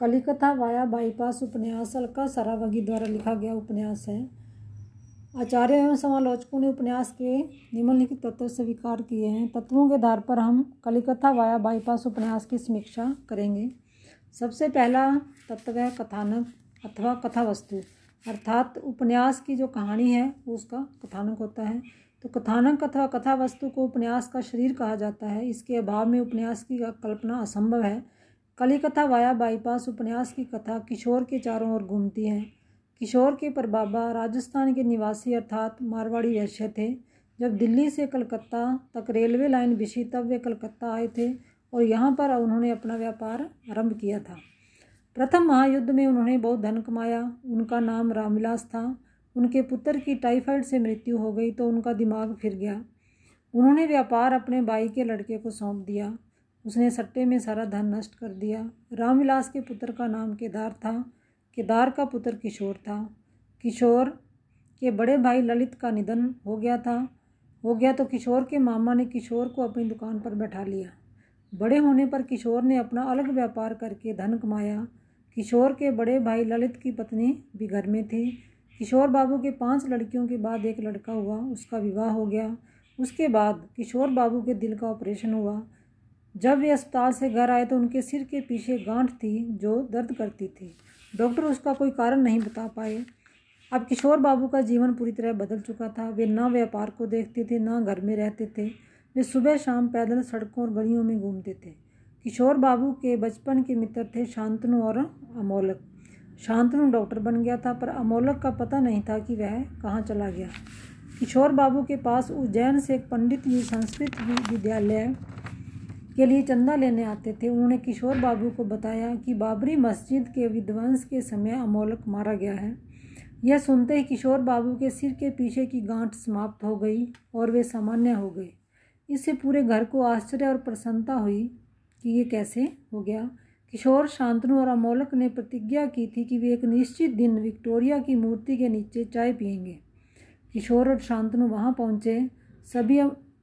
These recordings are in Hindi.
कलिकथा वाया बाईपास उपन्यास अलका सरावगी द्वारा लिखा गया उपन्यास है। आचार्य एवं समालोचकों ने उपन्यास के निम्नलिखित तत्व स्वीकार किए हैं। तत्वों के आधार पर हम कलिकथा वाया बाईपास उपन्यास की समीक्षा करेंगे। सबसे पहला तत्व है कथानक अथवा कथा वस्तु अर्थात उपन्यास की जो कहानी है उसका कथानक होता है। तो कथानक अथवा कथा वस्तु को उपन्यास का शरीर कहा जाता है। इसके अभाव में उपन्यास की कल्पना असंभव है। कलिकथा वाया बाईपास उपन्यास की कथा किशोर के चारों ओर घूमती है। किशोर के परबाबा राजस्थान के निवासी अर्थात मारवाड़ी वैश्य थे। जब दिल्ली से कलकत्ता तक रेलवे लाइन बिछी, तब वे कलकत्ता आए थे और यहाँ पर उन्होंने अपना व्यापार आरंभ किया था। प्रथम महायुद्ध में उन्होंने बहुत धन कमाया। उनका नाम रामविलास था। उनके पुत्र की टाइफाइड से मृत्यु हो गई तो उनका दिमाग फिर गया। उन्होंने व्यापार अपने भाई के लड़के को सौंप दिया। उसने सट्टे में सारा धन नष्ट कर दिया। रामविलास के पुत्र का नाम केदार था। केदार का पुत्र किशोर था। किशोर के बड़े भाई ललित का निधन हो गया था। हो गया तो किशोर के मामा ने किशोर को अपनी दुकान पर बैठा लिया। बड़े होने पर किशोर ने अपना अलग व्यापार करके धन कमाया। किशोर के बड़े भाई ललित की पत्नी भी घर में थी। किशोर बाबू के पाँच लड़कियों के बाद एक लड़का हुआ, उसका विवाह हो गया। उसके बाद किशोर बाबू के दिल का ऑपरेशन हुआ। जब वे अस्पताल से घर आए तो उनके सिर के पीछे गांठ थी जो दर्द करती थी। डॉक्टर उसका कोई कारण नहीं बता पाए। अब किशोर बाबू का जीवन पूरी तरह बदल चुका था। वे ना व्यापार को देखते थे, ना घर में रहते थे। वे सुबह शाम पैदल सड़कों और गलियों में घूमते थे। किशोर बाबू के बचपन के मित्र थे शांतनु और अमोलक। शांतनु डॉक्टर बन गया था, पर अमोलक का पता नहीं था कि वह कहाँ चला गया। किशोर बाबू के पास उज्जैन से एक पंडित जी संस्कृत विद्यालय के लिए चंदा लेने आते थे। उन्होंने किशोर बाबू को बताया कि बाबरी मस्जिद के विध्वंस के समय अमोलक मारा गया है। यह सुनते ही किशोर बाबू के सिर के पीछे की गांठ समाप्त हो गई और वे सामान्य हो गए। इससे पूरे घर को आश्चर्य और प्रसन्नता हुई कि ये कैसे हो गया। किशोर शांतनु और अमोलक ने प्रतिज्ञा की थी कि वे एक निश्चित दिन विक्टोरिया की मूर्ति के नीचे चाय पियेंगे। किशोर और शांतनु वहाँ पहुँचे। सभी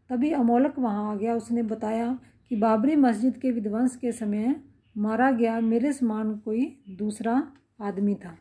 तभी अमोलक वहाँ आ गया। उसने बताया कि बाबरी मस्जिद के विध्वंस के समय मारा गया, मेरे समान कोई दूसरा आदमी था।